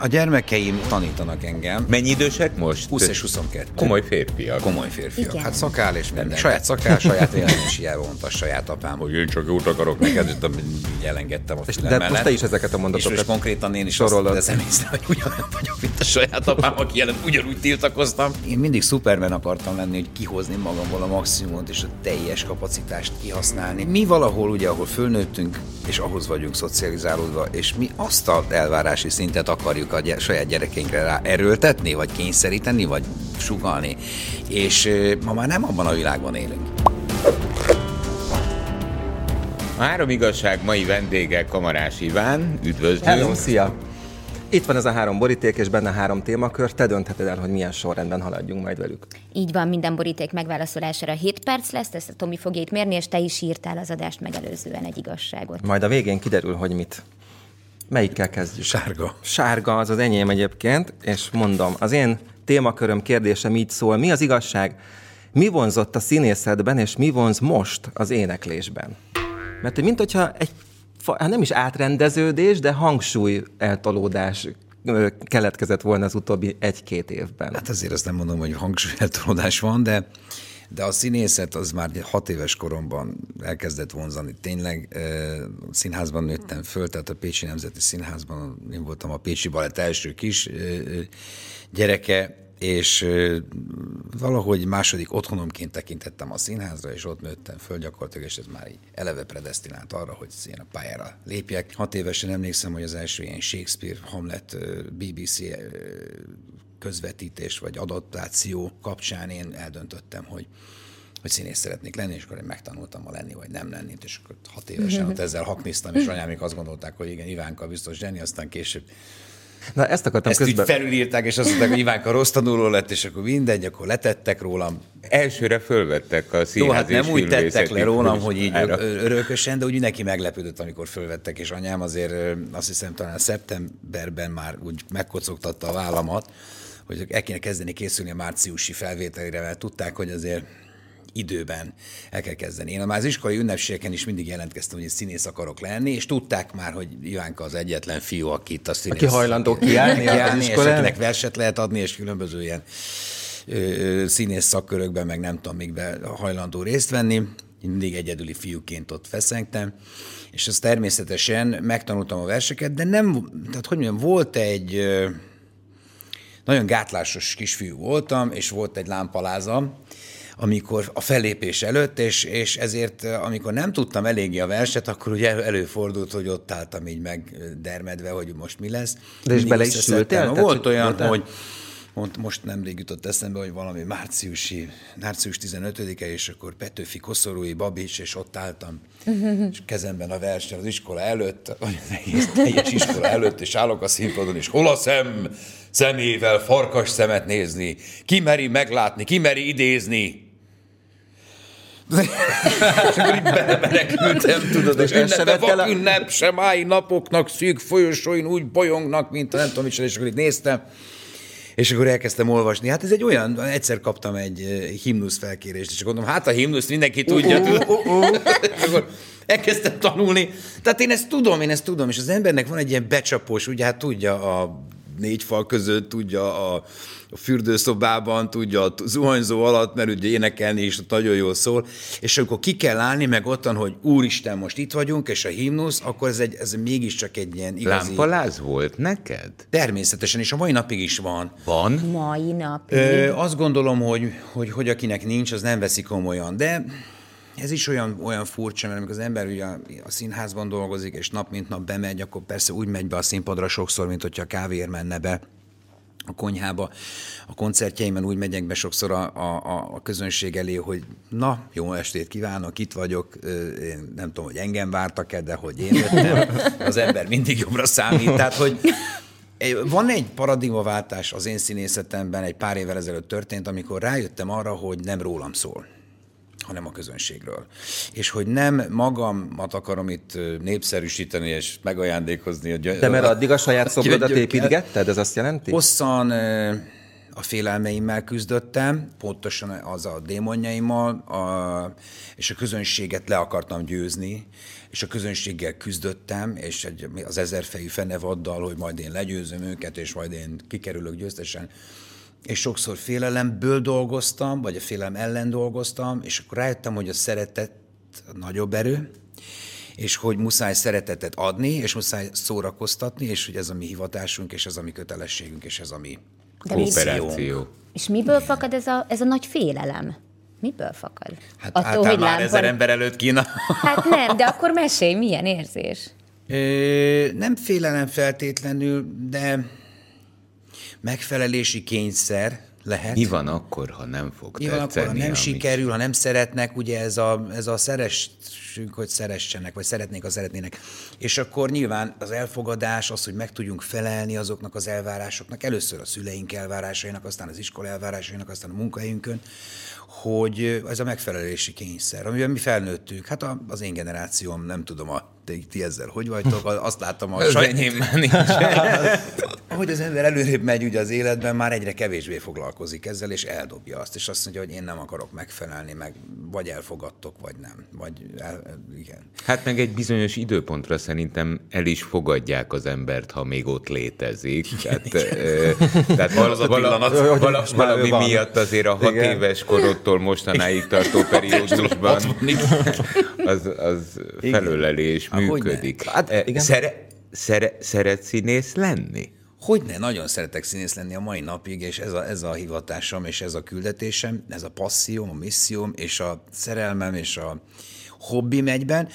A gyermekeim tanítanak engem. Mennyi idősek most? 20 és 22. Komoly férfiak. Komoly férfiak. Igen. Hát szakál és minden. Saját szakál, saját véleményes hiába mondta a saját apám, hogy én csak jót akarok neked, és így elengedtem a És de mellett. most te is ezeket a És mondatokat most konkrétan én is sorolod. azt észre, hogy ugyanolyan vagyok, mint a saját apám, aki ellen ugyanúgy tiltakoztam. Én mindig szupermen akartam lenni, hogy kihozni magamból a maximumot és a teljes kapacitást kihasználni. Mi valahol ugye, ahol fölnőttünk, és ahhoz vagyunk szocializálódva, és mi azt a elvárási szintet akarjuk a gy- saját gyerekeinkre rá erőltetni, vagy kényszeríteni, vagy sugalni. És ö, ma már nem abban a világban élünk. A három igazság mai vendége Kamarás Iván. Üdvözlünk. Hello, szia! Itt van ez a három boríték, és benne három témakör. Te döntheted el, hogy milyen sorrendben haladjunk majd velük. Így van, minden boríték megválaszolására 7 perc lesz, ezt a Tomi fogja itt mérni, és te is írtál az adást megelőzően egy igazságot. Majd a végén kiderül, hogy mit. Melyikkel kezdjük? Sárga. Sárga az az enyém egyébként, és mondom, az én témaköröm kérdésem így szól. Mi az igazság? Mi vonzott a színészetben, és mi vonz most az éneklésben? Mert mint hogyha egy, hát nem is átrendeződés, de hangsúly eltolódás keletkezett volna az utóbbi egy-két évben. Hát azért azt nem mondom, hogy hangsúlyeltolódás van, de, de a színészet az már hat éves koromban elkezdett vonzani. Tényleg színházban nőttem föl, tehát a Pécsi Nemzeti Színházban én voltam a Pécsi Balett első kis gyereke, és valahogy második otthonomként tekintettem a színházra, és ott nőttem föl gyakorlatilag, és ez már így eleve predestinált arra, hogy ilyen a pályára lépjek. Hat évesen emlékszem, hogy az első ilyen Shakespeare, Hamlet, BBC közvetítés vagy adaptáció kapcsán én eldöntöttem, hogy hogy színész szeretnék lenni, és akkor én megtanultam ma lenni, vagy nem lenni, és akkor hat évesen ott ezzel hakniztam, és anyámik azt gondolták, hogy igen, Ivánka biztos zseni, aztán később Na ezt akartam ezt közben... így felülírták, és azt mondták, hogy Ivánka rossz tanuló lett, és akkor mindegy, akkor letettek rólam. Elsőre fölvettek a Jó, színház hát és nem úgy tettek le rólam, hogy így ö- örökösen, de úgy neki meglepődött, amikor fölvettek, és anyám azért azt hiszem talán szeptemberben már úgy megkocogtatta a vállamat, hogy el kéne kezdeni készülni a márciusi felvételére, mert tudták, hogy azért időben el kell kezdeni. Én már az iskolai ünnepségeken is mindig jelentkeztem, hogy színész akarok lenni, és tudták már, hogy Ivánka az egyetlen fiú, aki itt a színész. Aki hajlandó kiállni az kiállni és akinek verset lehet adni, és különböző ilyen ö, színész szakkörökben, meg nem tudom, mikben hajlandó részt venni. Mindig egyedüli fiúként ott feszengtem, és azt természetesen megtanultam a verseket, de nem, tehát hogy mondjam, volt egy nagyon gátlásos kisfiú voltam, és volt egy lámpalázam, amikor a fellépés előtt, és, és ezért, eh, amikor nem tudtam eléggé a verset, akkor ugye elő- előfordult, hogy ott álltam így meg eh, dermedve, hogy most mi lesz. De és Mindig bele is sültél? Volt olyan, voltál? hogy Mond, most nemrég jutott eszembe, hogy valami márciusi, március 15-e, és akkor Petőfi, Koszorúi, Babics, és ott álltam, és kezemben a verseny az iskola előtt, vagy az egész teljes iskola előtt, és állok a színpadon, és hol a szem, szemével farkas szemet nézni, ki meri meglátni, ki meri idézni. és akkor így belemenekültem, tudod, és ünnepe, el a- vak ünnep, sem állj napoknak, szűk folyosóin úgy bolyongnak, mint a nem tudom, micsoda, és akkor itt néztem, és akkor elkezdtem olvasni. Hát ez egy olyan, egyszer kaptam egy eh, himnusz felkérést, és gondolom, hát a himnuszt mindenki tudja. és akkor elkezdtem tanulni. Tehát én ezt tudom, én ezt tudom, és az embernek van egy ilyen becsapós, ugye hát tudja a négy fal között, tudja a, a fürdőszobában, tudja a zuhanyzó alatt, mert ugye énekelni is ott nagyon jól szól, és amikor ki kell állni, meg ottan, hogy úristen, most itt vagyunk, és a himnusz, akkor ez, egy, ez mégiscsak egy ilyen igazi... Lámpaláz volt neked? Természetesen, és a mai napig is van. Van? Mai nap. Ö, azt gondolom, hogy, hogy, hogy akinek nincs, az nem veszi komolyan, de ez is olyan, olyan furcsa, mert amikor az ember ugye a, a színházban dolgozik, és nap mint nap bemegy, akkor persze úgy megy be a színpadra sokszor, mint hogyha kávéért menne be a konyhába. A koncertjeimen úgy megyek be sokszor a, a, a közönség elé, hogy na, jó estét kívánok, itt vagyok, én nem tudom, hogy engem vártak-e, de hogy én jöttem, az ember mindig jobbra számít. Tehát, hogy van egy paradigmaváltás az én színészetemben, egy pár évvel ezelőtt történt, amikor rájöttem arra, hogy nem rólam szól hanem a közönségről. És hogy nem magamat akarom itt népszerűsíteni és megajándékozni. A gy- De mert addig a saját szobrodat építgetted, ez azt jelenti? Hosszan, a félelmeimmel küzdöttem, pontosan az a démonjaimmal, a, és a közönséget le akartam győzni, és a közönséggel küzdöttem, és egy, az ezerfejű fenevaddal, hogy majd én legyőzöm őket, és majd én kikerülök győztesen. És sokszor félelemből dolgoztam, vagy a félelem ellen dolgoztam, és akkor rájöttem, hogy a szeretet nagyobb erő, és hogy muszáj szeretetet adni, és muszáj szórakoztatni, és hogy ez a mi hivatásunk, és ez a mi kötelességünk, és ez a mi De Kooperáció. És miből fakad ez a, ez a nagy félelem? Miből fakad? Hát Attól, álltál már ezer ember előtt Kína. Hát nem, de akkor mesélj, milyen érzés? Ö, nem félelem feltétlenül, de megfelelési kényszer lehet. Mi van akkor, ha nem fog Mi van akkor, ha tetszeni, nem amit- sikerül, ha nem szeretnek, ugye ez a, ez a szeressünk, hogy szeressenek, vagy szeretnék, ha szeretnének. És akkor nyilván az elfogadás, az, hogy meg tudjunk felelni azoknak az elvárásoknak, először a szüleink elvárásainak, aztán az iskola elvárásainak, aztán a munkahelyünkön, hogy ez a megfelelési kényszer, amiben mi felnőttük. Hát a, az én generációm, nem tudom, a, ti, ti ezzel hogy vagytok, azt láttam a saját, ahogy az ember előrébb megy ugye az életben, már egyre kevésbé foglalkozik ezzel, és eldobja azt, és azt mondja, hogy én nem akarok megfelelni, meg vagy elfogadtok, vagy nem. Vagy el, igen. Hát meg egy bizonyos időpontra szerintem el is fogadják az embert, ha még ott létezik. Tehát, ö, tehát val- valami miatt azért a hat Igen. éves korodtól mostanáig tartó periódusban az, az felölelés Há, működik. Hát, Eh, igen. Szere, szere, szeret színész lenni? Hogyne, nagyon szeretek színész lenni a mai napig, és ez a, ez a hivatásom, és ez a küldetésem, ez a passzióm, a misszióm, és a szerelmem, és a hobbim egyben.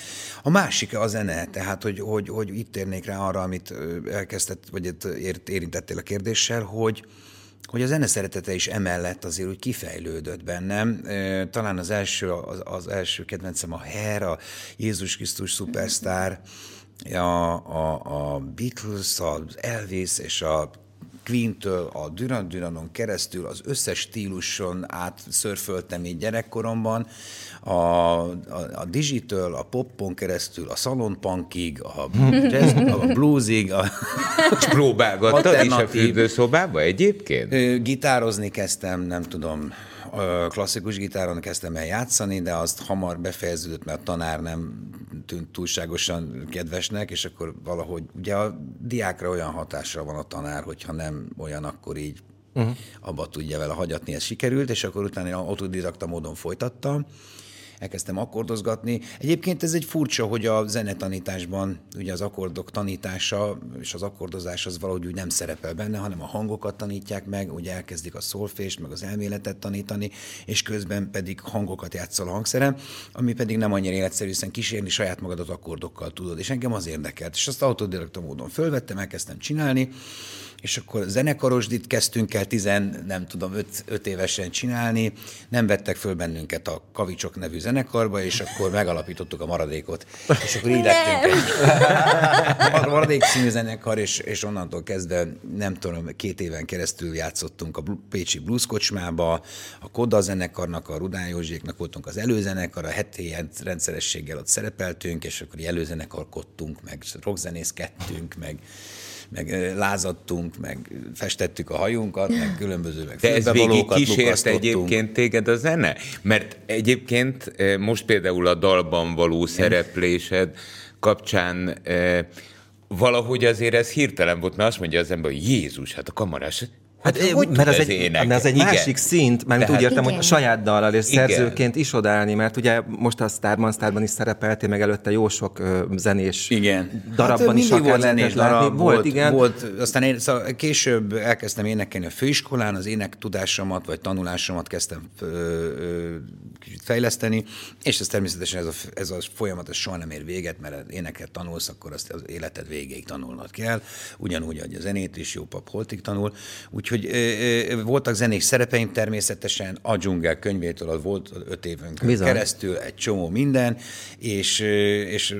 A másik a zene, tehát, hogy, hogy, hogy itt térnék rá arra, amit elkezdett, vagy ért- érintettél a kérdéssel, hogy, hogy a zene szeretete is emellett azért úgy kifejlődött bennem. Talán az első, az, az első kedvencem a Her, a Jézus Krisztus szupersztár, a, a, a Beatles, az Elvis és a Queen-től a Duran Duranon keresztül az összes stíluson át szörföltem így gyerekkoromban, a, a, a digitől, a poppon keresztül, a szalonpunkig, a, jazz, a bluesig, a, próbálgattad is a fürdőszobába egyébként? Gitározni kezdtem, nem tudom, klasszikus gitáron kezdtem el játszani, de azt hamar befejeződött, mert a tanár nem tűnt túlságosan kedvesnek, és akkor valahogy, ugye a diákra olyan hatásra van a tanár, hogyha nem olyan, akkor így uh-huh. abba tudja vele hagyatni, ez sikerült, és akkor utána én autodidakta módon folytattam, elkezdtem akkordozgatni. Egyébként ez egy furcsa, hogy a zenetanításban ugye az akkordok tanítása és az akkordozás az valahogy úgy nem szerepel benne, hanem a hangokat tanítják meg, ugye elkezdik a szolfést, meg az elméletet tanítani, és közben pedig hangokat játszol a hangszerem, ami pedig nem annyira életszerű, hiszen kísérni saját magadat akkordokkal tudod, és engem az érdekelt. És azt autodidakta módon fölvettem, elkezdtem csinálni, és akkor zenekarosdit kezdtünk el tizen, nem tudom, öt, öt évesen csinálni, nem vettek föl bennünket a Kavicsok nevű zenekarba, és akkor megalapítottuk a maradékot. És akkor így lettünk a maradék című zenekar, és, és onnantól kezdve, nem tudom, két éven keresztül játszottunk a Pécsi Blues kocsmába, a Koda zenekarnak, a Rudán Józséknak voltunk az előzenekar, a heti rendszerességgel ott szerepeltünk, és akkor előzenekarkodtunk, meg rockzenészkedtünk, meg meg lázadtunk, meg festettük a hajunkat, meg különböző, meg De ez végig kísért egyébként téged a zene? Mert egyébként most például a dalban való szereplésed kapcsán valahogy azért ez hirtelen volt, mert azt mondja az ember, hogy Jézus, hát a kamarás, Hát, hát, hogy tud mert ez egy, énekelni? mert ez egy Igen. másik szint, mert Tehát- úgy értem, hogy Igen. a saját dallal és Igen. szerzőként is odállni, mert ugye most a Starban, Starban is szerepeltél, meg előtte jó sok ö, zenés Igen. darabban hát, is akár volt zenés látni. darab, Volt, igen. Volt, aztán én szóval később elkezdtem énekelni a főiskolán, az énektudásomat vagy tanulásomat kezdtem ö, ö, kicsit fejleszteni, és ez természetesen ez a, ez a folyamat ez soha nem ér véget, mert éneket tanulsz, akkor azt az életed végéig tanulnod kell, ugyanúgy, hogy a zenét is jó pap holtig tanul. Úgyhogy ö, voltak zenés szerepeim természetesen, a dzsungel könyvétől az volt öt évünk Bizony. keresztül egy csomó minden, és, és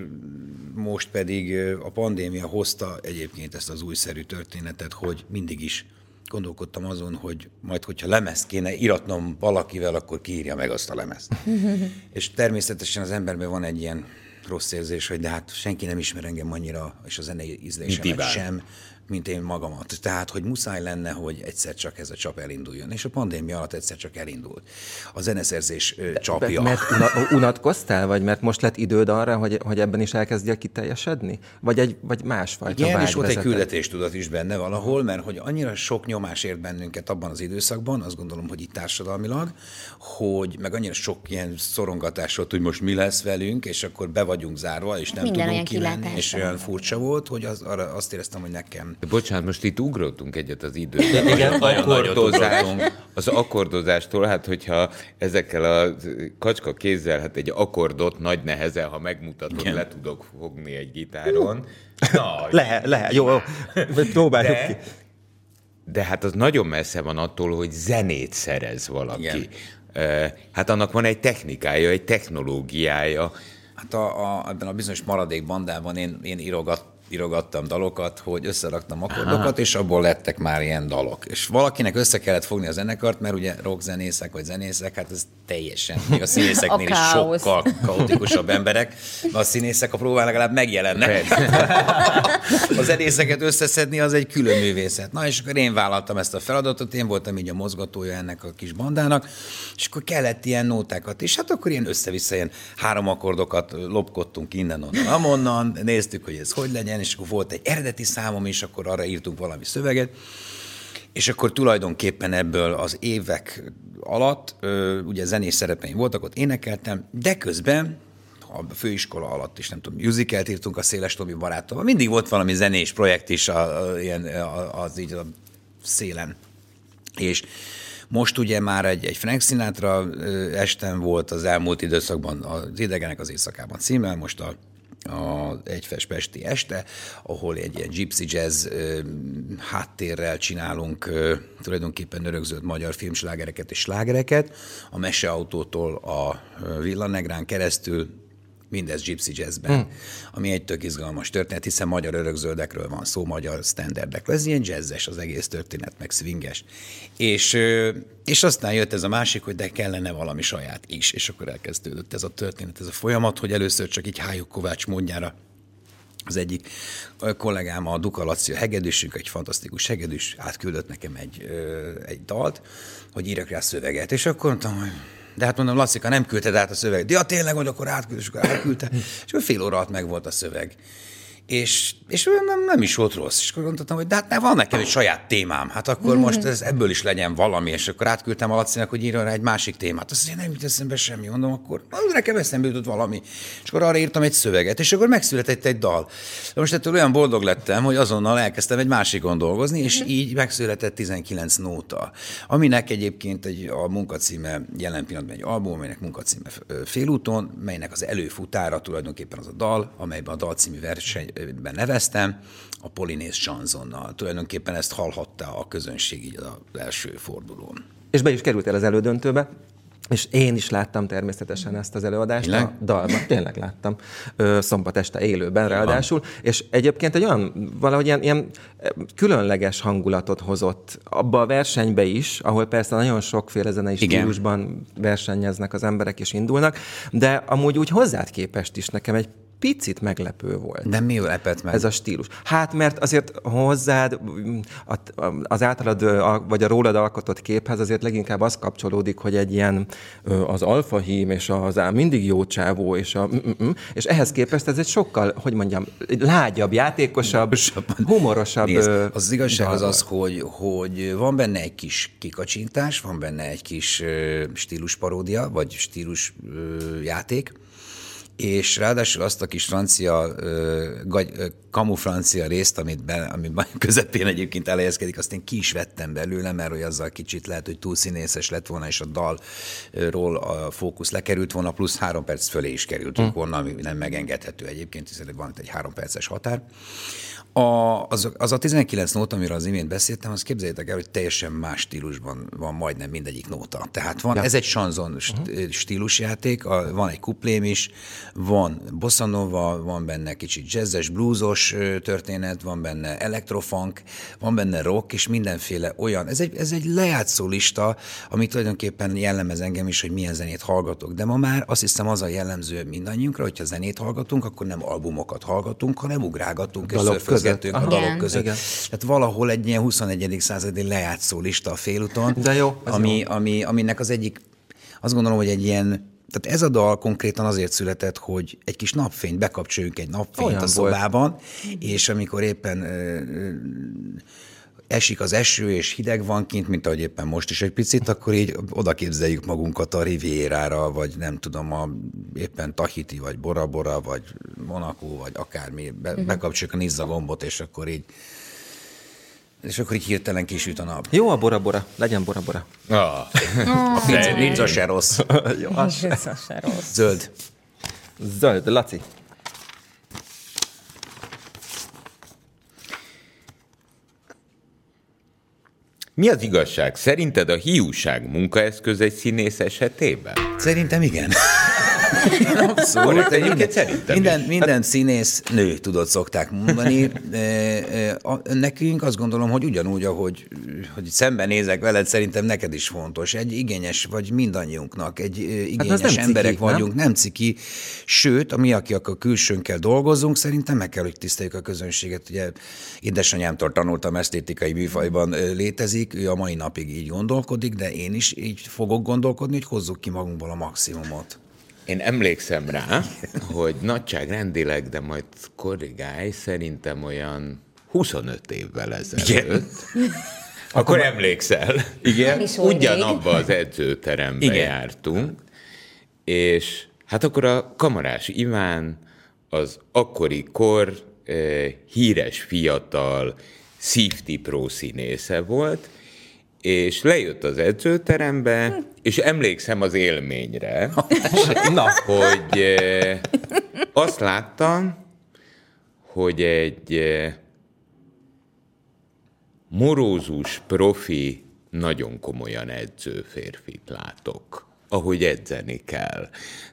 most pedig a pandémia hozta egyébként ezt az újszerű történetet, hogy mindig is gondolkodtam azon, hogy majd, hogyha lemezt kéne iratnom valakivel, akkor kiírja meg azt a lemezt. és természetesen az emberben van egy ilyen rossz érzés, hogy de hát senki nem ismer engem annyira, és a zenei ízlésemet sem, mint én magamat. Tehát, hogy muszáj lenne, hogy egyszer csak ez a csap elinduljon. És a pandémia alatt egyszer csak elindult. A zeneszerzés ö, csapja. Mert una, unatkoztál, vagy mert most lett időd arra, hogy, hogy ebben is elkezdjél kiteljesedni? Vagy, egy, vagy másfajta Igen, és ott egy vezetett? küldetéstudat is benne valahol, mert hogy annyira sok nyomás ért bennünket abban az időszakban, azt gondolom, hogy itt társadalmilag, hogy meg annyira sok ilyen szorongatás volt, hogy most mi lesz velünk, és akkor be vagyunk zárva, és nem Minden tudunk kimenni, és olyan furcsa volt, hogy az, arra azt éreztem, hogy nekem Bocsánat, most itt ugrottunk egyet az időben. Igen, az akkordozás, az akkordozástól, hát hogyha ezekkel a kacska kézzel, hát egy akkordot nagy nehezen, ha megmutatod, Igen. le tudok fogni egy gitáron. Na, Lehet, lehet, jó, próbáljuk ki. de, de hát az nagyon messze van attól, hogy zenét szerez valaki. Igen. Hát annak van egy technikája, egy technológiája. Hát a, a, ebben a bizonyos maradék bandában én, én írogat, írogattam dalokat, hogy összeraktam akkordokat, és abból lettek már ilyen dalok. És valakinek össze kellett fogni a zenekart, mert ugye rockzenészek vagy zenészek, hát ez teljesen, még a színészeknél A is káosz. sokkal kaotikusabb emberek, de a színészek a próbán legalább megjelennek. a zenészeket összeszedni az egy külön művészet. Na, és akkor én vállaltam ezt a feladatot, én voltam így a mozgatója ennek a kis bandának, és akkor kellett ilyen nótákat, és hát akkor ilyen össze-vissza ilyen három akkordokat lopkodtunk innen, onnan, amonnan, néztük, hogy ez hogy legyen, és akkor volt egy eredeti számom, és akkor arra írtunk valami szöveget, és akkor tulajdonképpen ebből az évek alatt, ugye zenés szerepeim voltak, ott énekeltem, de közben a főiskola alatt is, nem tudom, musicalt írtunk a Széles Tomi barátommal. Mindig volt valami zenés projekt is a, a, ilyen, a, az így a szélen. És most ugye már egy, egy Frank Sinatra estem volt az elmúlt időszakban az Idegenek az éjszakában címmel, most a a egyfes pesti este, ahol egy ilyen gypsy jazz háttérrel csinálunk tulajdonképpen örökzött magyar filmslágereket és slágereket, a meseautótól a Villanegrán keresztül mindez gypsy jazzben, hmm. ami egy tök izgalmas történet, hiszen magyar örökzöldekről van szó, magyar standardekről. Ez ilyen jazzes az egész történet, meg swinges. És, és aztán jött ez a másik, hogy de kellene valami saját is, és akkor elkezdődött ez a történet, ez a folyamat, hogy először csak így Hájuk Kovács módjára az egyik kollégám, a Duka Laci, a hegedűsünk, egy fantasztikus hegedűs, átküldött nekem egy, egy dalt, hogy írjak rá szöveget. És akkor mondtam, hogy de hát mondom, Lacika, nem küldted át a szöveget. Ja, tényleg, hogy akkor átküld, és akkor átküldte. És akkor fél óra alatt meg volt a szöveg. És, és nem, nem is volt rossz. És akkor gondoltam, hogy de hát van nekem egy saját témám, hát akkor most ez, ebből is legyen valami, és akkor átküldtem a Lacinak, hogy írjon rá egy másik témát. Azt mondja, nem jut eszembe semmi, mondom, akkor nekem eszembe jutott valami. És akkor arra írtam egy szöveget, és akkor megszületett egy dal. De most ettől olyan boldog lettem, hogy azonnal elkezdtem egy másikon dolgozni, és így megszületett 19 nóta, aminek egyébként egy, a munkacíme jelen pillanatban egy album, amelynek munkacíme Félúton, melynek az előfutára tulajdonképpen az a dal, amelyben a dalcímű versenyben neveztem, a Polinész Chanzonnal. Tulajdonképpen ezt hallhatta a közönség így az első fordulón. És be is kerültél az elődöntőbe, és én is láttam természetesen ezt az előadást Tényleg? a dalban. Tényleg láttam. Ö, szombat este élőben ráadásul. És egyébként egy olyan valahogy ilyen, ilyen különleges hangulatot hozott abba a versenybe is, ahol persze nagyon sokféle zenei stílusban versenyeznek az emberek és indulnak, de amúgy úgy hozzád képest is nekem egy picit meglepő volt. De mi lepett meg? Ez a stílus. Hát, mert azért hozzád, az általad, vagy a rólad alkotott képhez azért leginkább az kapcsolódik, hogy egy ilyen az alfahím, és az á, mindig jó csávó, és, a, mm, mm, mm, és ehhez képest ez egy sokkal, hogy mondjam, lágyabb, játékosabb, humorosabb. Nézd, ö, az igazság az az, hogy, hogy van benne egy kis kikacsintás, van benne egy kis stílusparódia, vagy stílus játék, és ráadásul azt a kis francia, kamu francia részt, amit be, amiben közepén egyébként elhelyezkedik, azt én ki is vettem belőle, mert hogy azzal kicsit lehet, hogy túl színészes lett volna, és a dalról a fókusz lekerült volna, plusz három perc fölé is kerültünk hm. volna, ami nem megengedhető egyébként, hiszen van itt egy három perces határ. A, az, az a 19 nóta, amiről az imént beszéltem, az képzeljétek el, hogy teljesen más stílusban van majdnem mindegyik nóta. Tehát van, ja. ez egy sanzon uh-huh. stílusjáték, a, van egy kuplém is, van bossa nova, van benne kicsit jazzes, bluesos ö, történet, van benne elektrofunk, van benne rock, és mindenféle olyan. Ez egy, ez egy lejátszó lista, ami tulajdonképpen jellemez engem is, hogy milyen zenét hallgatok. De ma már azt hiszem az a jellemző mindannyiunkra, hogyha zenét hallgatunk, akkor nem albumokat hallgatunk, hanem ugrálgatunk és Dalok szörfözünk beszélgettünk a dalok Igen. között. Igen. Tehát valahol egy ilyen 21. századi lejátszó lista a félúton, De jó, ami, jó. Ami, aminek az egyik, azt gondolom, hogy egy ilyen tehát ez a dal konkrétan azért született, hogy egy kis napfényt, bekapcsoljunk egy napfényt Olyan a volt. szobában, és amikor éppen ö, ö, esik az eső, és hideg van kint, mint ahogy éppen most is egy picit, akkor így oda képzeljük magunkat a Rivierára, vagy nem tudom, a, éppen Tahiti, vagy Bora Bora, vagy Monaco, vagy akármi, be, bekapcsoljuk a Nizza gombot, és akkor így és akkor így hirtelen kisüt a nap. Jó a bora-bora, legyen bora-bora. Ah, Nincs, nincs a se rossz. Jó, az se rossz. Zöld. Zöld, Laci. Mi az igazság? Szerinted a hiúság munkaeszköz egy színész esetében? Szerintem igen. Abszolút. Korrekt, egyébként minden, szerintem minden, is. minden színész nő, tudod, szokták mondani. E, e, a- Nekünk azt gondolom, hogy ugyanúgy, ahogy hogy szembenézek veled, szerintem neked is fontos. Egy igényes, vagy mindannyiunknak, egy e, igényes nem ciki, emberek nem? vagyunk, nem ciki. Sőt, a mi, akik a külsőnkkel dolgozunk, szerintem meg kell, hogy tiszteljük a közönséget. Ugye édesanyámtól tanultam, esztétikai műfajban létezik, ő a mai napig így gondolkodik, de én is így fogok gondolkodni, hogy hozzuk ki magunkból a maximumot. Én emlékszem rá, hogy nagyságrendileg, de majd korrigálj, szerintem olyan 25 évvel ezelőtt. Akkor emlékszel? Igen. Ugyanabba az edzőterembe Igen. jártunk, és hát akkor a Kamarás Iván az akkori kor eh, híres fiatal Safety Pro színésze volt, és lejött az edzőterembe, és emlékszem az élményre, Na, hogy eh, azt láttam, hogy egy eh, morózus, profi, nagyon komolyan edző férfit látok, ahogy edzeni kell.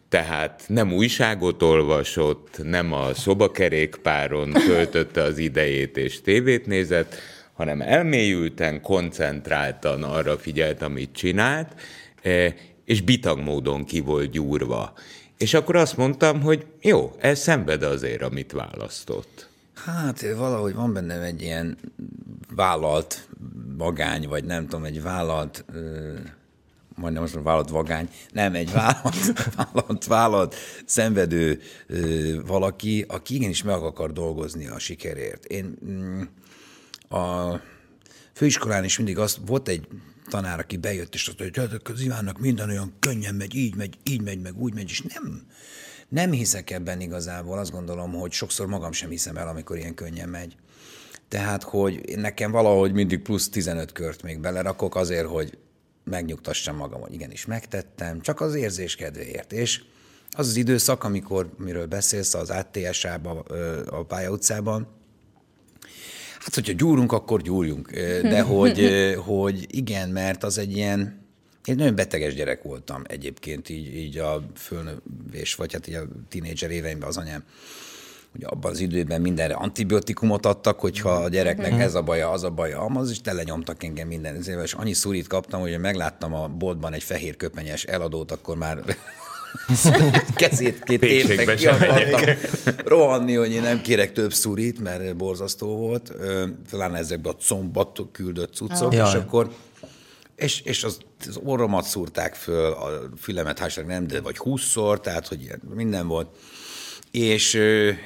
Tehát nem újságot olvasott, nem a szobakerékpáron töltötte az idejét és tévét nézett, hanem elmélyülten, koncentráltan arra figyelt, amit csinált, eh, és bitag módon ki volt gyúrva. És akkor azt mondtam, hogy jó, ez szenved azért, amit választott. Hát valahogy van bennem egy ilyen vállalt magány, vagy nem tudom, egy vállalt, majdnem most vállalt vagány, nem, egy vállalt, vállalt, vállalt szenvedő valaki, aki igenis meg akar dolgozni a sikerért. Én mm, a főiskolán is mindig az, volt egy tanár, aki bejött, és azt mondja, hogy "Hát az Ivánnak minden olyan könnyen megy, így megy, így megy, meg úgy megy, és nem, nem hiszek ebben igazából, azt gondolom, hogy sokszor magam sem hiszem el, amikor ilyen könnyen megy. Tehát, hogy nekem valahogy mindig plusz 15 kört még belerakok azért, hogy megnyugtassam magam, hogy igenis megtettem, csak az érzés kedvéért. És az az időszak, amikor, miről beszélsz, az ATS-ában, a pályautcában, Hát, hogyha gyúrunk, akkor gyúrjunk. De hogy, hogy igen, mert az egy ilyen, én nagyon beteges gyerek voltam egyébként, így, így a fölnövés, vagy hát így a tínédzser éveimben az anyám hogy abban az időben mindenre antibiotikumot adtak, hogyha a gyereknek ez a baja, az a baja, az is telenyomtak engem minden és annyi szurit kaptam, hogy megláttam a boltban egy fehér köpenyes eladót, akkor már kezét két téptek, ki akartam rohanni, hogy én nem kérek több szurit, mert borzasztó volt, talán ezekbe a combbat küldött cuccok, Jaj. és akkor és, és az, az orromat szúrták föl, a fülemet hásság nem, de vagy húszszor, tehát hogy ilyen, minden volt. És,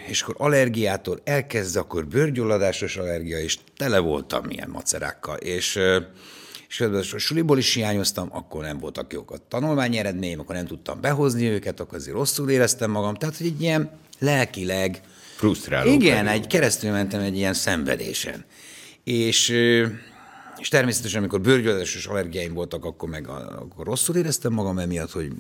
és akkor allergiától elkezdve, akkor bőrgyulladásos allergia, és tele voltam ilyen macerákkal. És, és közben a suliból is hiányoztam, akkor nem voltak jók a tanulmányi eredményem, akkor nem tudtam behozni őket, akkor azért rosszul éreztem magam. Tehát, hogy egy ilyen lelkileg, Frusztráló igen, pedig. egy keresztül mentem egy ilyen szenvedésen. És, és természetesen, amikor bőrgyulladásos allergiáim voltak, akkor meg a, akkor rosszul éreztem magam emiatt, hogy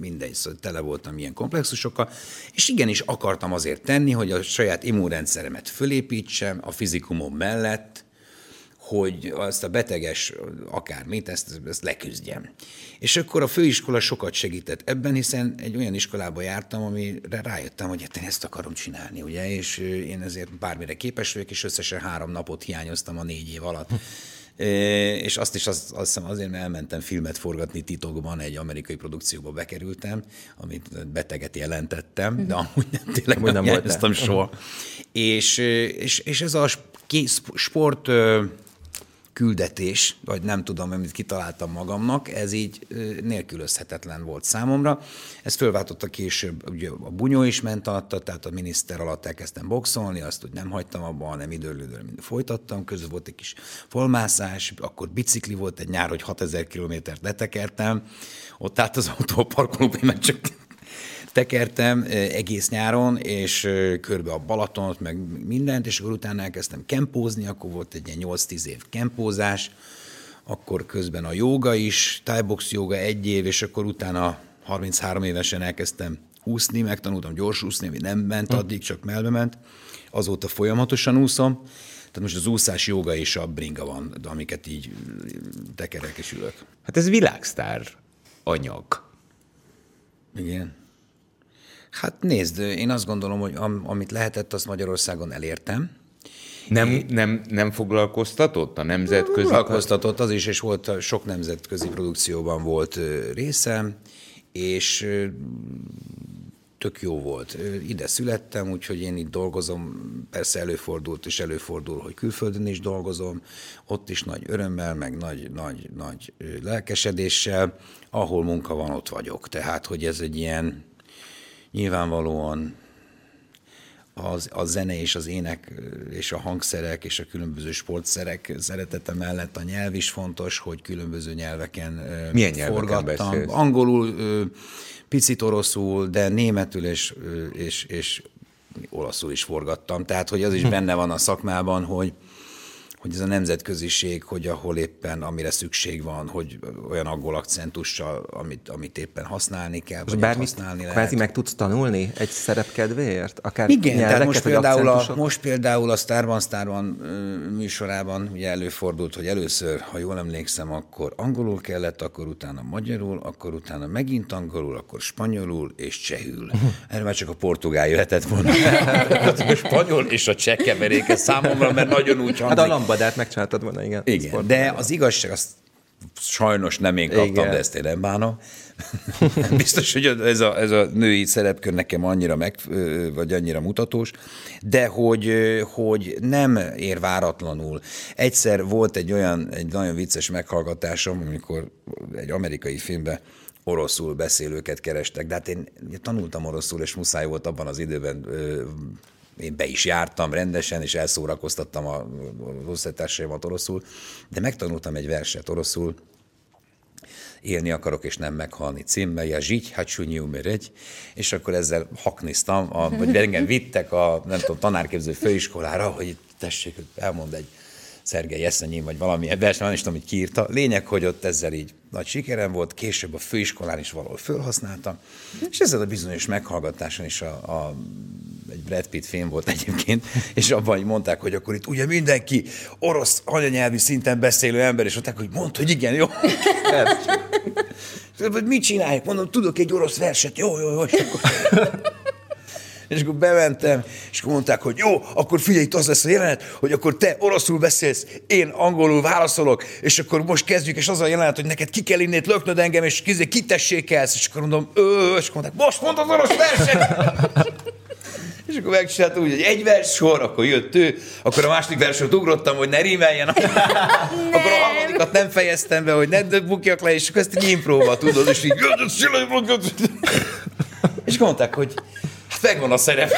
mindegy, szóval tele voltam ilyen komplexusokkal, és igenis akartam azért tenni, hogy a saját immunrendszeremet fölépítsem a fizikumom mellett, hogy azt a beteges akármit, ezt, ezt leküzdjem. És akkor a főiskola sokat segített ebben, hiszen egy olyan iskolába jártam, amire rájöttem, hogy hát én ezt akarom csinálni, ugye, és én ezért bármire képes vagyok, és összesen három napot hiányoztam a négy év alatt. és azt is azt, azt hiszem azért, mert elmentem filmet forgatni titokban, egy amerikai produkcióba bekerültem, amit beteget jelentettem, de amúgy nem, tényleg Amúgy nem, nem soha. soha. És, és, és ez a sport küldetés, vagy nem tudom, amit kitaláltam magamnak, ez így nélkülözhetetlen volt számomra. Ez fölváltotta később, ugye a bunyó is ment alatta, tehát a miniszter alatt elkezdtem boxolni, azt úgy nem hagytam abba, hanem időről folytattam, közben volt egy kis folmászás, akkor bicikli volt egy nyár, hogy 6000 kilométert letekertem, ott át az autóparkolóban, mert csak tekertem egész nyáron, és körbe a Balatont, meg mindent, és akkor utána elkezdtem kempózni, akkor volt egy ilyen 8-10 év kempózás, akkor közben a joga is, Thai-box joga egy év, és akkor utána 33 évesen elkezdtem úszni, megtanultam gyors úszni, ami nem ment hm. addig, csak melbe ment. Azóta folyamatosan úszom. Tehát most az úszás joga és a bringa van, amiket így tekerek és ülök. Hát ez világsztár anyag. Igen. Hát nézd, én azt gondolom, hogy am, amit lehetett, azt Magyarországon elértem. Nem, nem, nem foglalkoztatott a nemzetközi? Foglalkoztatott az is, és volt sok nemzetközi produkcióban volt részem, és tök jó volt. Ide születtem, úgyhogy én itt dolgozom, persze előfordult, és előfordul, hogy külföldön is dolgozom, ott is nagy örömmel, meg nagy, nagy, nagy lelkesedéssel, ahol munka van, ott vagyok. Tehát, hogy ez egy ilyen, nyilvánvalóan az, a zene és az ének és a hangszerek és a különböző sportszerek szeretete mellett a nyelv is fontos, hogy különböző nyelveken Milyen forgattam. Beszélsz? Angolul, picit oroszul, de németül és, és, és olaszul is forgattam. Tehát, hogy az is hm. benne van a szakmában, hogy, hogy ez a nemzetköziség, hogy ahol éppen, amire szükség van, hogy olyan angol akcentussal, amit, amit éppen használni kell, vagy bármit használni lehet. Kvázi meg tudsz tanulni egy szerep kedvéért? Akár Igen, tehát most például, a, most például a Starban Starban műsorában ugye előfordult, hogy először, ha jól emlékszem, akkor angolul kellett, akkor utána magyarul, akkor utána megint angolul, akkor spanyolul és csehül. Erre már csak a portugál jöhetett volna. a spanyol és a cseh keveréke számomra, mert nagyon úgy hangzik. Hát a labdát megcsináltad volna, igen. Igen, de az igazság, azt sajnos nem én kaptam, igen. de ezt én nem bánom. Biztos, hogy ez a, ez a női szerepkör nekem annyira meg, vagy annyira mutatós, de hogy, hogy nem ér váratlanul. Egyszer volt egy olyan, egy nagyon vicces meghallgatásom, amikor egy amerikai filmben oroszul beszélőket kerestek, de hát én tanultam oroszul, és muszáj volt abban az időben én be is jártam rendesen, és elszórakoztattam a osztálytársaimat oroszul, de megtanultam egy verset oroszul, élni akarok és nem meghalni címmel, ja zsigy, hacsúnyi umeregy, és akkor ezzel hakniztam, a, vagy engem vittek a, nem tudom, tanárképző főiskolára, hogy tessék, elmond egy Szergei Eszenyén, vagy valami vers, nem is tudom, hogy kiírta. Lényeg, hogy ott ezzel így nagy sikerem volt, később a főiskolán is valahol felhasználtam, és ezzel a bizonyos meghallgatáson is a, a egy Brad Pitt film volt egyébként, és abban mondták, hogy akkor itt ugye mindenki orosz anyanyelvi szinten beszélő ember, és mondták, hogy mondd, hogy igen, jó. Hogy mit csinálják? Mondom, tudok egy orosz verset, jó, jó, jó. És akkor, és akkor bementem, és akkor mondták, hogy jó, akkor figyelj, itt az lesz a jelenet, hogy akkor te oroszul beszélsz, én angolul válaszolok, és akkor most kezdjük, és az a jelenet, hogy neked ki kell innét löknöd engem, és kizé kitessékelsz, és akkor mondom, ö, és akkor mondták, most mondd az orosz verset! És akkor megcsináltam úgy, hogy egy vers sor, akkor jött ő, akkor a második versort ugrottam, hogy ne rímeljen. akkor a harmadikat nem fejeztem be, hogy ne bukjak le, és akkor ezt egy impróba, tudod, és így... és mondták, hogy megvan a szerep.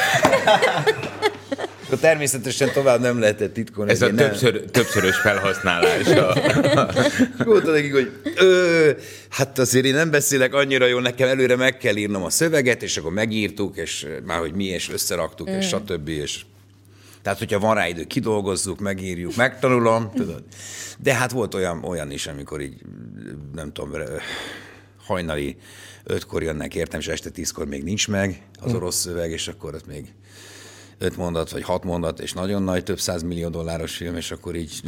Akkor természetesen tovább nem lehetett titkolni. Ez a többször, nem... többszörös felhasználása. Mondta nekik, hogy ö, hát azért én nem beszélek annyira jól, nekem előre meg kell írnom a szöveget, és akkor megírtuk, és már hogy mi, és összeraktuk, mm. és stb. És tehát, hogyha van rá idő, kidolgozzuk, megírjuk, megtanulom, tudod. De hát volt olyan, olyan is, amikor így, nem tudom, hajnali ötkor jönnek értem, és este tízkor még nincs meg az orosz szöveg, és akkor ott még öt mondat, vagy hat mondat, és nagyon nagy, több száz millió dolláros film, és akkor így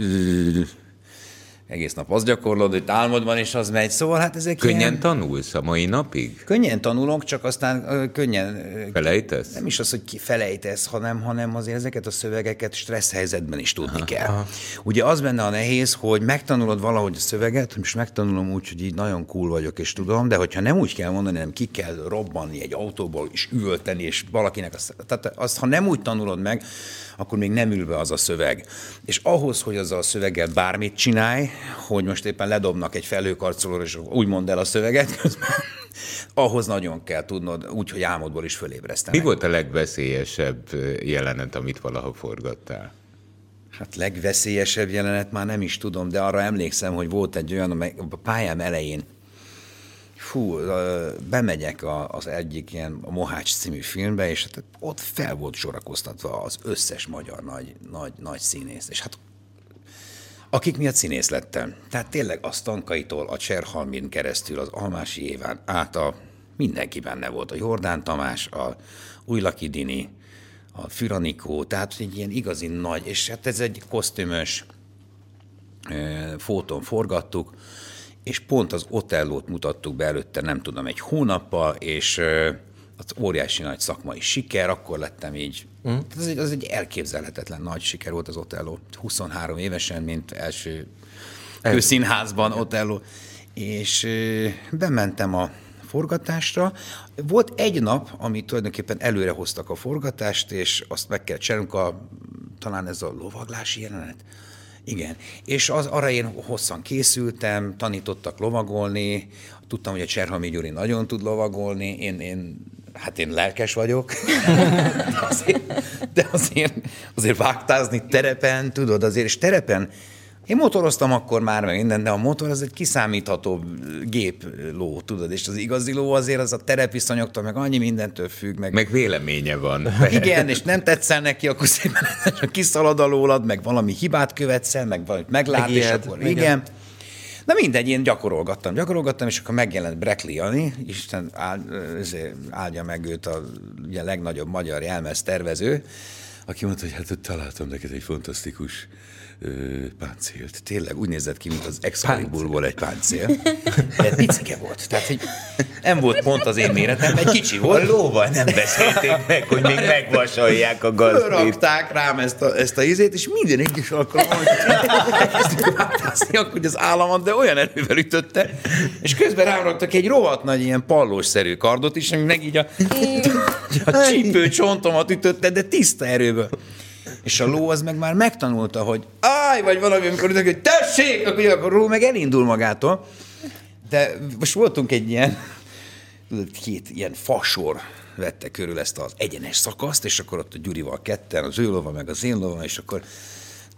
egész nap azt gyakorlod, hogy álmodban is az megy. Szóval hát ezek Könnyen ilyen... tanulsz a mai napig? Könnyen tanulok, csak aztán ö, könnyen... ö, Felejtesz? Nem is az, hogy felejtesz, hanem, hanem azért ezeket a szövegeket stressz helyzetben is tudni kell. Aha. Ugye az benne a nehéz, hogy megtanulod valahogy a szöveget, most megtanulom úgy, hogy így nagyon cool vagyok és tudom, de hogyha nem úgy kell mondani, hanem ki kell robbanni egy autóból és üvölteni, és valakinek azt, tehát azt, ha nem úgy tanulod meg, akkor még nem ül be az a szöveg. És ahhoz, hogy azzal a szöveggel bármit csinálj, hogy most éppen ledobnak egy felhőkarcolóra, és úgy mondd el a szöveget közben, ahhoz nagyon kell tudnod, úgy, hogy álmodból is fölébresztenek. Mi volt a legveszélyesebb jelenet, amit valaha forgattál? Hát legveszélyesebb jelenet már nem is tudom, de arra emlékszem, hogy volt egy olyan, amely a pályám elején, fú, bemegyek a, az egyik ilyen a Mohács című filmbe, és hát ott fel volt sorakoztatva az összes magyar nagy, nagy, nagy színész. És hát akik miatt színész lettem. Tehát tényleg a Stankaitól, a Cserhalmin keresztül, az Almási Éván át a mindenki benne volt. A Jordán Tamás, a Újlaki Dini, a Füranikó, tehát egy ilyen igazi nagy, és hát ez egy kosztümös fóton forgattuk, és pont az Otellót mutattuk be előtte, nem tudom, egy hónappal, és az óriási nagy szakmai siker, akkor lettem így, mm. az, egy, az egy elképzelhetetlen nagy siker volt az Otelló. 23 évesen, mint első közszínházban Otelló. És ö, bementem a forgatásra. Volt egy nap, amit tulajdonképpen előre hoztak a forgatást, és azt meg kell csinálnunk, a, talán ez a lovaglási jelenet. Igen. És az, arra én hosszan készültem, tanítottak lovagolni, tudtam, hogy a Cserhalmi Gyuri nagyon tud lovagolni, én, én hát én lelkes vagyok, de azért, de azért, azért vágtázni terepen, tudod, azért, és terepen én motoroztam akkor már meg minden, de a motor az egy kiszámítható gép ló, tudod, és az igazi ló azért az a terepviszonyoktól, meg annyi mindentől függ, meg, Meg véleménye van. igen, és nem tetszel neki, akkor szépen kiszalad alólad, meg valami hibát követsz el, meg valamit meglát, és Megijed, akkor igen. igen. Na mindegy, én gyakorolgattam, gyakorolgattam, és akkor megjelent Brekli Jani, Isten áldja meg őt a ugye, legnagyobb magyar jelmez tervező, aki mondta, hogy hát ott találtam neked egy fantasztikus ö, páncélt. Tényleg úgy nézett ki, mint az Excaliburból egy páncél. De picike volt. Tehát, hogy nem volt pont az én méretem, egy kicsi A volt. lóval nem beszélték meg, hogy még megvasalják a gazdit. Fölrakták rám ezt a, ezt a izét, és minden egyes alkalommal, hogy akkor hogy az államat, de olyan erővel ütötte, és közben rám raktak egy rohadt nagy ilyen pallósszerű kardot is, ami meg így a, a csípő csontomat ütötte, de tiszta erőből. És a ló az meg már megtanulta, hogy áj, vagy valami, amikor ütök, hogy tessék, akkor, akkor a ló meg elindul magától. De most voltunk egy ilyen, tudod, két ilyen fasor vette körül ezt az egyenes szakaszt, és akkor ott a Gyurival ketten, az ő lova, meg az én lovam, és akkor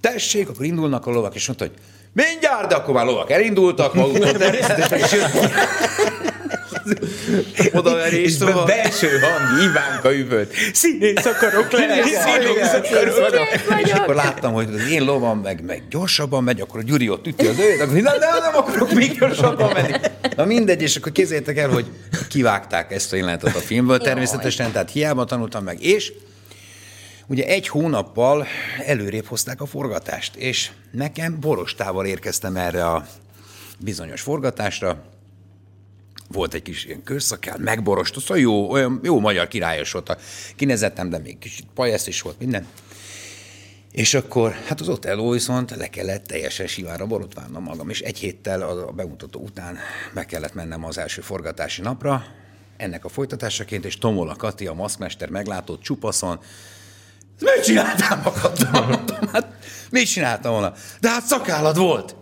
tessék, akkor indulnak a lovak, és mondta, hogy mindjárt, de akkor már lovak elindultak természetesen, és jött odaverés, És szóval... belső hang, Ivánka üvölt. Színész akarok lenni, színész akarok lenni. És akkor láttam, hogy az én lovam meg, meg gyorsabban megy, akkor a Gyuri ott üti az őt, akkor na, de nem akarok még gyorsabban menni. Na mindegy, és akkor képzeljétek el, hogy kivágták ezt a jelenetet a filmből természetesen, tehát hiába tanultam meg, és ugye egy hónappal előrébb hozták a forgatást, és nekem borostával érkeztem erre a bizonyos forgatásra, volt egy kis ilyen körszakál, megborostott, szóval jó, olyan jó magyar királyos volt. a- Kinezettem, de még kicsit pajesz is volt, minden. És akkor, hát az Otelló viszont le kellett teljesen sivára borotválnom magam, és egy héttel a bemutató után be kellett mennem az első forgatási napra, ennek a folytatásaként, és Tomola Kati, a maszkmester meglátott csupaszon, mit csináltál? Mondtam, hát mit csináltam volna? De hát szakállad volt.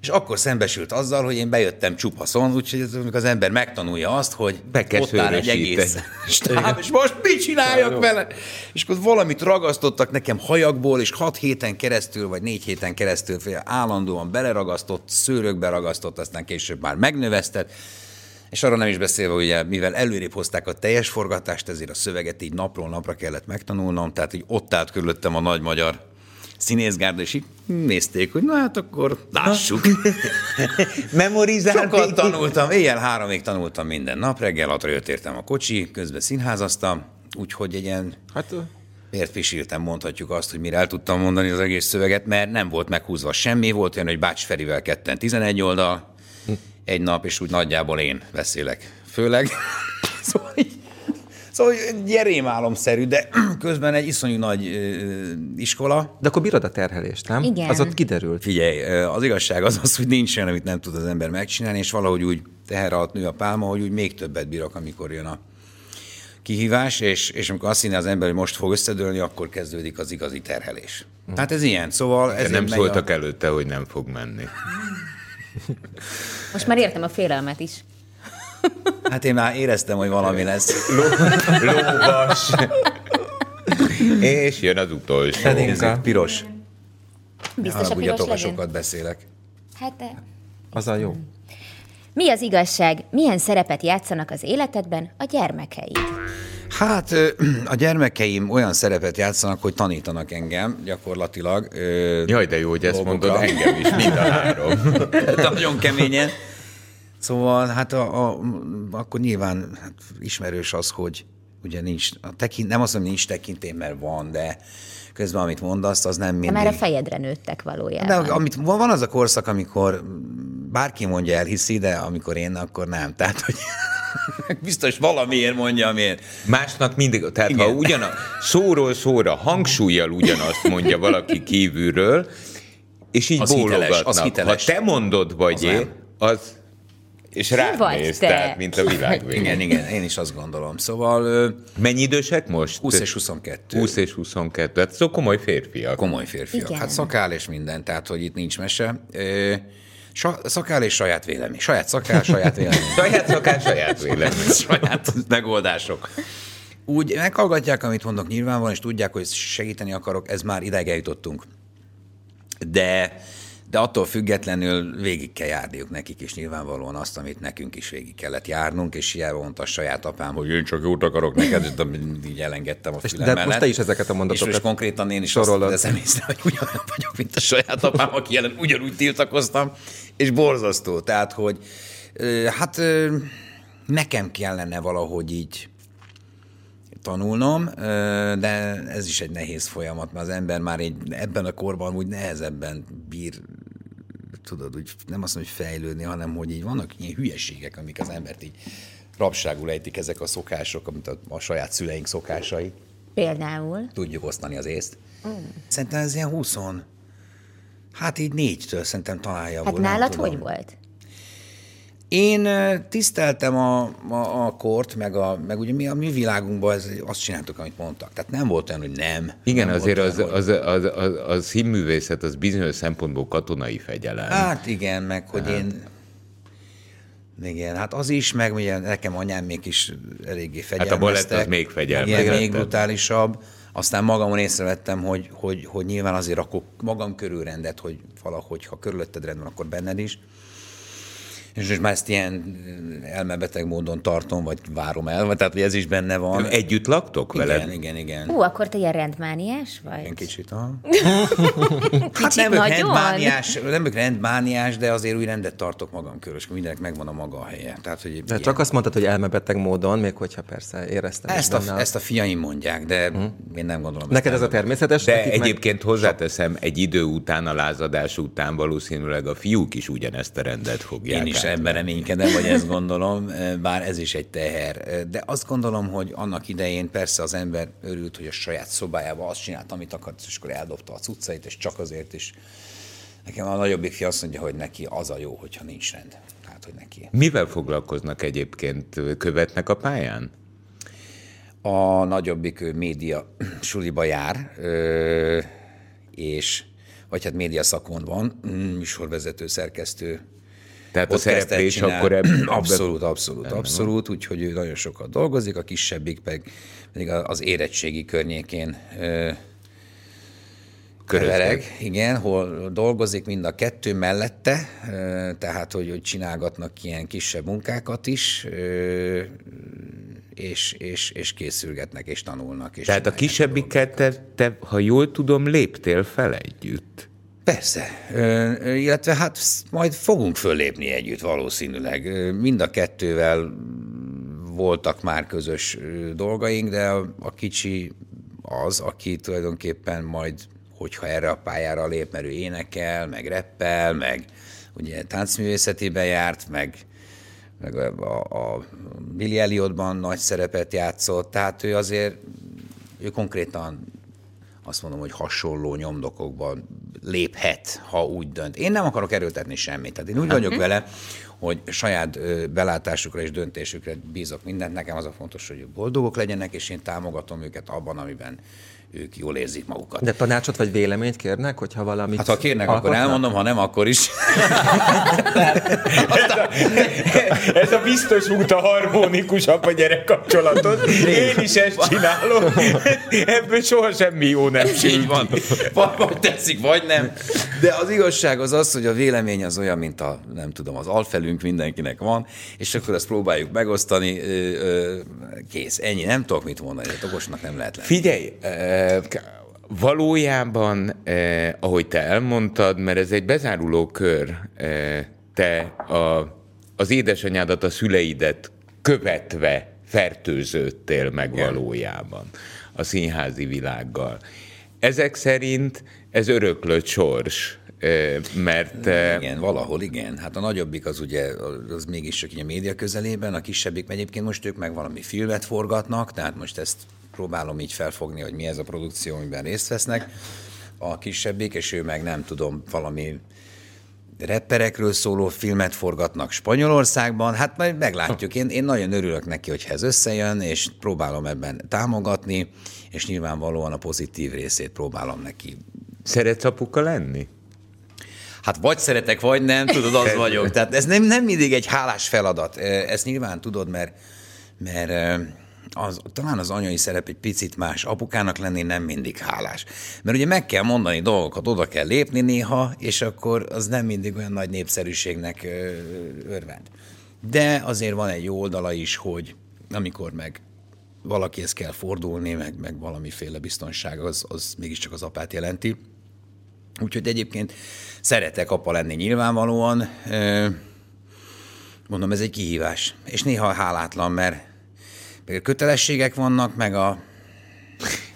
És akkor szembesült azzal, hogy én bejöttem csupaszon, úgyhogy ez, amikor az ember megtanulja azt, hogy Be kell ott áll egy egész stáb, és most mit csináljak vele? És akkor valamit ragasztottak nekem hajakból, és hat héten keresztül, vagy négy héten keresztül állandóan beleragasztott, szőrökbe ragasztott, aztán később már megnövesztett. És arra nem is beszélve, ugye, mivel előrébb hozták a teljes forgatást, ezért a szöveget így napról napra kellett megtanulnom, tehát így ott állt körülöttem a nagy magyar színészgárda, és így nézték, hogy na hát akkor lássuk. Memorizálni. Sokat tanultam, éjjel háromig tanultam minden nap, reggel hatra jött értem a kocsi, közben színházaztam, úgyhogy egy ilyen Hát Miért pisíltem, mondhatjuk azt, hogy mire el tudtam mondani az egész szöveget, mert nem volt meghúzva semmi, volt olyan, hogy Bács Ferivel ketten 11 oldal, egy nap, és úgy nagyjából én beszélek. Főleg. szóval, így, szóval egy rémálomszerű, de közben egy iszonyú nagy ö, iskola. De akkor bírod a terhelést, nem? Igen. Az ott kiderült. Figyelj, az igazság az az, hogy nincs olyan, amit nem tud az ember megcsinálni, és valahogy úgy teher alatt nő a pálma, hogy úgy még többet bírok, amikor jön a kihívás, és, és amikor azt hinné az ember, hogy most fog összedőlni, akkor kezdődik az igazi terhelés. Tehát ez ilyen, szóval... De Ez nem szóltak előtte, hogy nem fog menni. Most már értem a félelmet is. Hát én már éreztem, hogy valami lesz. Lóvas. És jön az utolsó. Nézzük, piros. Biztos a piros legyen? sokat beszélek. Hát de... Az a jó. Mi az igazság? Milyen szerepet játszanak az életedben a gyermekeid? Hát a gyermekeim olyan szerepet játszanak, hogy tanítanak engem gyakorlatilag. Jaj, de jó, hogy ezt dolgokra. mondod engem is, mind a három. Nagyon keményen. Szóval hát a, a, akkor nyilván hát ismerős az, hogy ugye nincs, a tekint, nem azt mondom, nincs tekintély, mert van, de közben amit mondasz, az nem De mindig. már a fejedre nőttek De valójában. amit, van az a korszak, amikor bárki mondja elhiszi, de amikor én, akkor nem. Tehát, hogy biztos valamiért mondja, miért. Másnak mindig, tehát Igen. ha ugyan a szóról szóra, hangsúlyjal ugyanazt mondja valaki kívülről, és így Az hiteles, bólogatnak. az hiteles. Ha te mondod vagy Az én, nem. az és rád vagy néz, te? tehát, mint a világ végén. Igen, igen, én is azt gondolom. Szóval Mennyi idősek most? 20 és 22. 20 és 22. Hát szóval komoly férfiak. Komoly férfiak. Igen. Hát szakál és minden, tehát hogy itt nincs mese. Sa, szakál és saját vélemény. Saját szakál, saját vélemény. Saját szakás, saját vélemény. saját megoldások. Úgy meghallgatják, amit mondok nyilvánvalóan, és tudják, hogy segíteni akarok, ez már ideig eljutottunk. De, de attól függetlenül végig kell járniuk nekik is nyilvánvalóan azt, amit nekünk is végig kellett járnunk, és mondta a saját apám, hogy én csak jót akarok neked, de így elengedtem a És fülem de mellett. most te is ezeket a mondatokat És most konkrétan én is sorolod. azt észre, hogy ugyanolyan vagyok, mint a saját apám, aki ellen ugyanúgy tiltakoztam, és borzasztó. Tehát, hogy hát nekem kellene valahogy így tanulnom, de ez is egy nehéz folyamat, mert az ember már egy, ebben a korban úgy nehezebben bír tudod, úgy nem azt mondom, hogy fejlődni, hanem hogy így vannak ilyen hülyeségek, amik az embert így rabságul ejtik ezek a szokások, amit a, a saját szüleink szokásai. Például. Tudjuk osztani az észt. Mm. Szerintem ez ilyen 20, hát így négytől szerintem találja Hát volt, nem nálad tudom. hogy volt? Én tiszteltem a, a, a kort, meg, a, meg ugye mi a mi világunkban ez, azt csináltuk, amit mondtak. Tehát nem volt olyan, hogy nem. Igen, nem azért az, olyan, az, az, az, az színművészet, az bizonyos szempontból katonai fegyelem. Hát igen, meg hogy én... Igen, hát az is, meg ugye nekem anyám még is eléggé fegyelmeztek. Hát balett az még fegyelmezett. Igen, még brutálisabb. Aztán magamon észrevettem, hogy, hogy, hogy nyilván azért rakok magam körül rendet, hogy valahogy, ha körülötted rend van, akkor benned is. És most már ezt ilyen elmebeteg módon tartom, vagy várom el, vagy tehát hogy ez is benne van. Együtt laktok igen, veled? igen, igen. Ú, akkor te ilyen rendmániás vagy? Ilyen kicsit, aha. Kicsit Hát nem nagyon? rendmániás, nem vagyok rendmániás, de azért úgy rendet tartok magam körül, és mindenek megvan a maga a helye. Tehát, hogy De csak azt mondtad, hogy elmebeteg módon, még hogyha persze éreztem. ezt, benne a, ezt a fiaim mondják, de én nem gondolom. Neked ez a természetes? De nekik meg- egyébként hozzáteszem, egy idő után, a lázadás után valószínűleg a fiúk is ugyanezt a rendet fogják Én is. Ebben reménykedem, vagy ezt gondolom, bár ez is egy teher. De azt gondolom, hogy annak idején persze az ember örült, hogy a saját szobájában azt csinált, amit akart, és akkor eldobta a cuccait, és csak azért is. Nekem a nagyobbik fia azt mondja, hogy neki az a jó, hogyha nincs rend. Tehát, hogy neki. Mivel foglalkoznak egyébként? Követnek a pályán? A nagyobbik média suliba jár, és vagy hát média szakon van, mm, műsorvezető, szerkesztő, Tehát a szereplés akkor ebben... Abszolút, abszolút, abszolút, úgyhogy ő nagyon sokat dolgozik, a kisebbik pedig, pedig az érettségi környékén ö. Kevereg, igen, hol dolgozik mind a kettő mellette, tehát hogy, hogy csinálgatnak ilyen kisebb munkákat is, és, és, és készülgetnek, és tanulnak. És Tehát a kisebbikkel te, te, ha jól tudom, léptél fel együtt. Persze, illetve hát majd fogunk föllépni együtt valószínűleg. Mind a kettővel voltak már közös dolgaink, de a, kicsi az, aki tulajdonképpen majd, hogyha erre a pályára lép, mert ő énekel, meg reppel, meg ugye táncművészetében járt, meg, meg a, a Billy Elliotban nagy szerepet játszott, tehát ő azért, ő konkrétan azt mondom, hogy hasonló nyomdokokban léphet, ha úgy dönt. Én nem akarok erőltetni semmit. Tehát én úgy vagyok vele, hogy saját belátásukra és döntésükre bízok mindent. Nekem az a fontos, hogy ők boldogok legyenek, és én támogatom őket abban, amiben ők jól érzik magukat. De tanácsot vagy véleményt kérnek, hogyha valami. Hát ha kérnek, alkotnak? akkor elmondom, ha nem, akkor is. Ez a biztos út a harmonikus apa-gyerek kapcsolatot. Én is ezt csinálom. Ebből soha semmi jó nem Így van. Vagy, vagy tetszik, vagy nem. De az igazság az az, hogy a vélemény az olyan, mint a, nem tudom, az alfelünk mindenkinek van, és akkor ezt próbáljuk megosztani. Kész, ennyi. Nem tudok mit mondani, de okosnak nem lehet lenni. Figyelj, valójában, eh, ahogy te elmondtad, mert ez egy bezáruló kör, eh, te a, az édesanyádat, a szüleidet követve fertőződtél meg Igen. valójában a színházi világgal. Ezek szerint ez öröklött sors, mert... Igen, valahol igen. Hát a nagyobbik az ugye, az mégis csak a média közelében, a kisebbik egyébként most ők meg valami filmet forgatnak, tehát most ezt próbálom így felfogni, hogy mi ez a produkció, amiben részt vesznek. A kisebbik, és ő meg nem tudom, valami repperekről szóló filmet forgatnak Spanyolországban, hát majd meglátjuk. Én, én nagyon örülök neki, hogy ez összejön, és próbálom ebben támogatni, és nyilvánvalóan a pozitív részét próbálom neki. Szeretsz apuka lenni? Hát vagy szeretek, vagy nem, tudod, az vagyok. Tehát ez nem, nem mindig egy hálás feladat. Ezt nyilván tudod, mert, mert az, talán az anyai szerep egy picit más. Apukának lenni nem mindig hálás. Mert ugye meg kell mondani dolgokat, oda kell lépni néha, és akkor az nem mindig olyan nagy népszerűségnek örvend. De azért van egy jó oldala is, hogy amikor meg valakihez kell fordulni, meg, meg valamiféle biztonság, az, az mégiscsak az apát jelenti. Úgyhogy egyébként szeretek apa lenni nyilvánvalóan. Mondom, ez egy kihívás. És néha hálátlan, mert kötelességek vannak, meg a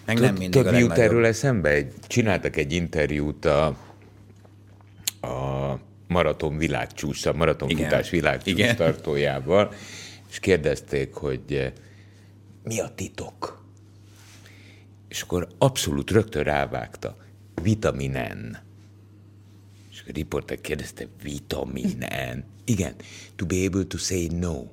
meg nem mindig mi jut erről eszembe? Csináltak egy interjút a, a maraton világcsúcs, a maratonfutás világcsúcs Igen. tartójával, és kérdezték, hogy eh, mi a titok? És akkor abszolút rögtön rávágta, vitaminen. És a riporter kérdezte, vitaminen. Igen, to be able to say no.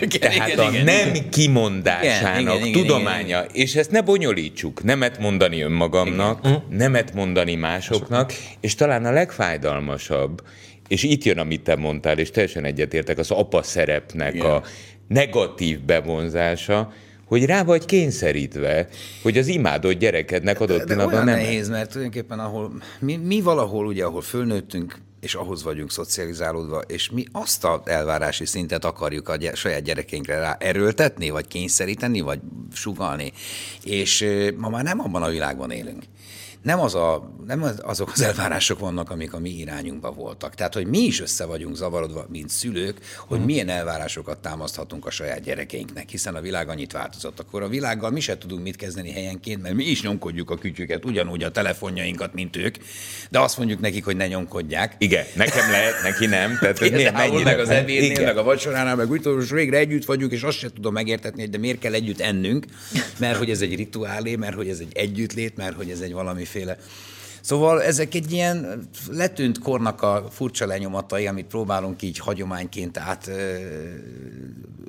igen, Tehát igen, a igen, nem igen. kimondásának igen, igen, tudománya, igen, és ezt ne bonyolítsuk, nemet mondani önmagamnak, igen. nemet mondani másoknak, és talán a legfájdalmasabb, és itt jön, amit te mondtál, és teljesen egyetértek, az apa szerepnek igen. a negatív bevonzása, hogy rá vagy kényszerítve, hogy az imádott gyerekednek adott pillanatban nem. nehéz, mert tulajdonképpen ahol, mi, mi valahol ugye, ahol fölnőttünk, és ahhoz vagyunk szocializálódva, és mi azt a elvárási szintet akarjuk a gy- saját gyerekeinkre rá erőltetni, vagy kényszeríteni, vagy sugalni. És ma már nem abban a világban élünk nem, az a, nem azok az elvárások vannak, amik a mi irányunkban voltak. Tehát, hogy mi is össze vagyunk zavarodva, mint szülők, hogy milyen elvárásokat támaszthatunk a saját gyerekeinknek, hiszen a világ annyit változott. Akkor a világgal mi se tudunk mit kezdeni helyenként, mert mi is nyomkodjuk a kütyüket, ugyanúgy a telefonjainkat, mint ők, de azt mondjuk nekik, hogy ne nyomkodják. Igen, nekem lehet, neki nem. Tehát, hogy miért mennyire, meg az ebédnél, meg a vacsoránál, meg úgy tudom, végre együtt vagyunk, és azt sem tudom megértetni, hogy de miért kell együtt ennünk, mert hogy ez egy rituálé, mert hogy ez egy együttlét, mert hogy ez egy valami valamiféle. Szóval ezek egy ilyen letűnt kornak a furcsa lenyomatai, amit próbálunk így hagyományként át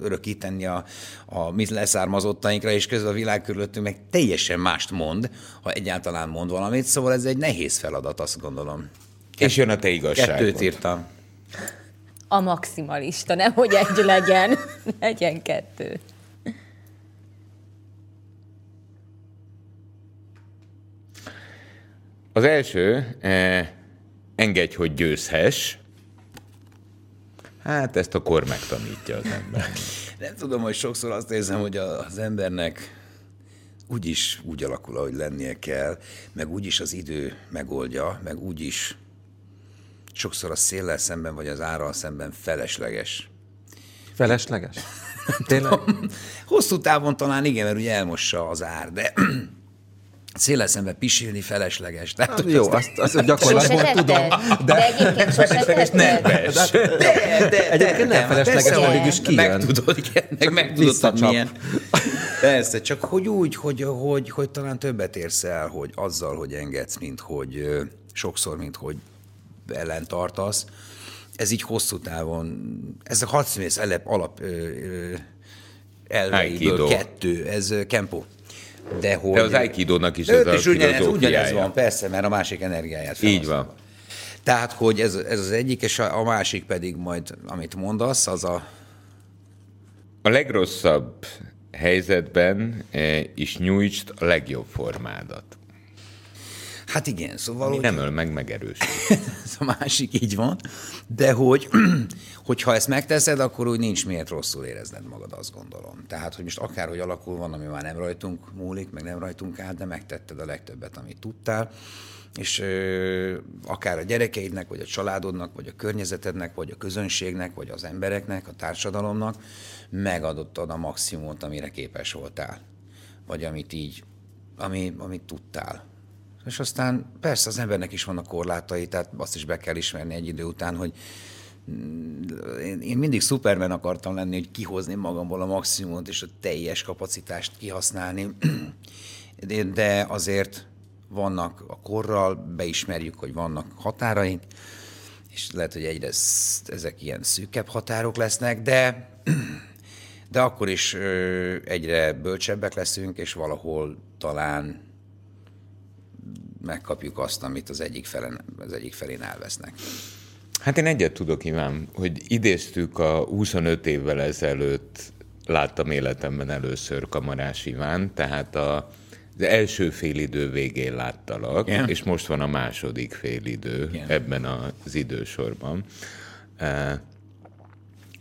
örökíteni a, a mi leszármazottainkra, és közben a világ körülöttünk meg teljesen mást mond, ha egyáltalán mond valamit, szóval ez egy nehéz feladat, azt gondolom. És jön a te igazságod. Kettőt írtam. A maximalista, nem hogy egy legyen, legyen kettő. Az első, eh, engedj, hogy győzhess. Hát ezt a kor megtanítja az ember. Nem tudom, hogy sokszor azt érzem, hogy az embernek úgyis úgy alakul, ahogy lennie kell, meg úgyis az idő megoldja, meg úgyis sokszor a széllel szemben, vagy az árral szemben felesleges. Felesleges? Tényleg? Hosszú távon talán igen, mert ugye elmossa az ár, de széle szembe pisilni felesleges. Tehát, Hát, jó, azt, azt Sose gyakorlatban tetted? tudom. De egyébként sose tetted? de, de, Egyébként nem felesleges, végül is kijön. Meg tudod, igen, meg, meg tudod, milyen. Persze, csak hogy úgy, hogy, hogy, hogy talán többet érsz el, hogy azzal, hogy engedsz, mint hogy sokszor, mint hogy ellen tartasz. Ez így hosszú távon, ez a elep alap ö, elveiből kettő, ez ö, kempo. De, hogy, De az Aikidónak is ez ott a is ugyanez, ugyanez van, persze, mert a másik energiáját Így felhasználod. van. Tehát, hogy ez, ez az egyik, és a, a másik pedig majd, amit mondasz, az a... A legrosszabb helyzetben eh, is nyújtsd a legjobb formádat. Hát igen, szóval... Ami hogy- nem öl meg, megerősít. ez a másik így van, de hogy, hogyha ezt megteszed, akkor úgy nincs miért rosszul érezned magad, azt gondolom. Tehát, hogy most akárhogy alakul, van, ami már nem rajtunk múlik, meg nem rajtunk át, de megtetted a legtöbbet, amit tudtál, és ö, akár a gyerekeidnek, vagy a családodnak, vagy a környezetednek, vagy a közönségnek, vagy az embereknek, a társadalomnak megadottad a maximumot, amire képes voltál. Vagy amit így, ami, amit tudtál. És aztán persze az embernek is vannak korlátai, tehát azt is be kell ismerni egy idő után, hogy mm, én, én mindig szupermen akartam lenni, hogy kihozni magamból a maximumot és a teljes kapacitást kihasználni, de- azért vannak a korral, beismerjük, hogy vannak határaink, és lehet, hogy egyre ezek ilyen szűkebb határok lesznek, de, de akkor is egyre bölcsebbek leszünk, és valahol talán megkapjuk azt, amit az egyik, felen, az egyik felén elvesznek. Hát én egyet tudok, Iván, hogy idéztük a 25 évvel ezelőtt láttam életemben először Kamarás Iván, tehát a, az első félidő végén láttalak, Igen. és most van a második félidő Igen. ebben az idősorban.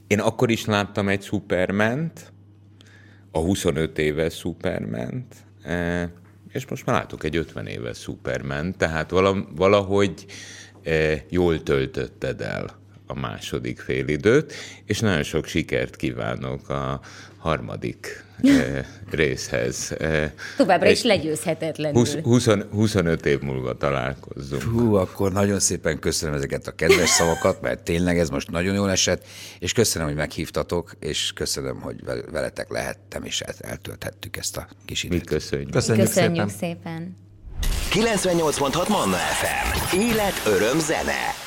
Én akkor is láttam egy Superment, a 25 éves Superment, és most már látok egy 50 éves Superman, tehát vala- valahogy eh, jól töltötted el a második félidőt, és nagyon sok sikert kívánok a harmadik eh, részhez. Eh, Továbbra is és legyőzhetetlenül. 20, 20, 25 év múlva találkozzunk. Hú, akkor nagyon szépen köszönöm ezeket a kedves szavakat, mert tényleg ez most nagyon jól esett, és köszönöm, hogy meghívtatok, és köszönöm, hogy vel- veletek lehettem, és el- eltölthettük ezt a kis Mi időt. köszönjük. Köszönjük, Köszönjük szépen. szépen. 98.6 Manna FM. Élet, öröm, zene.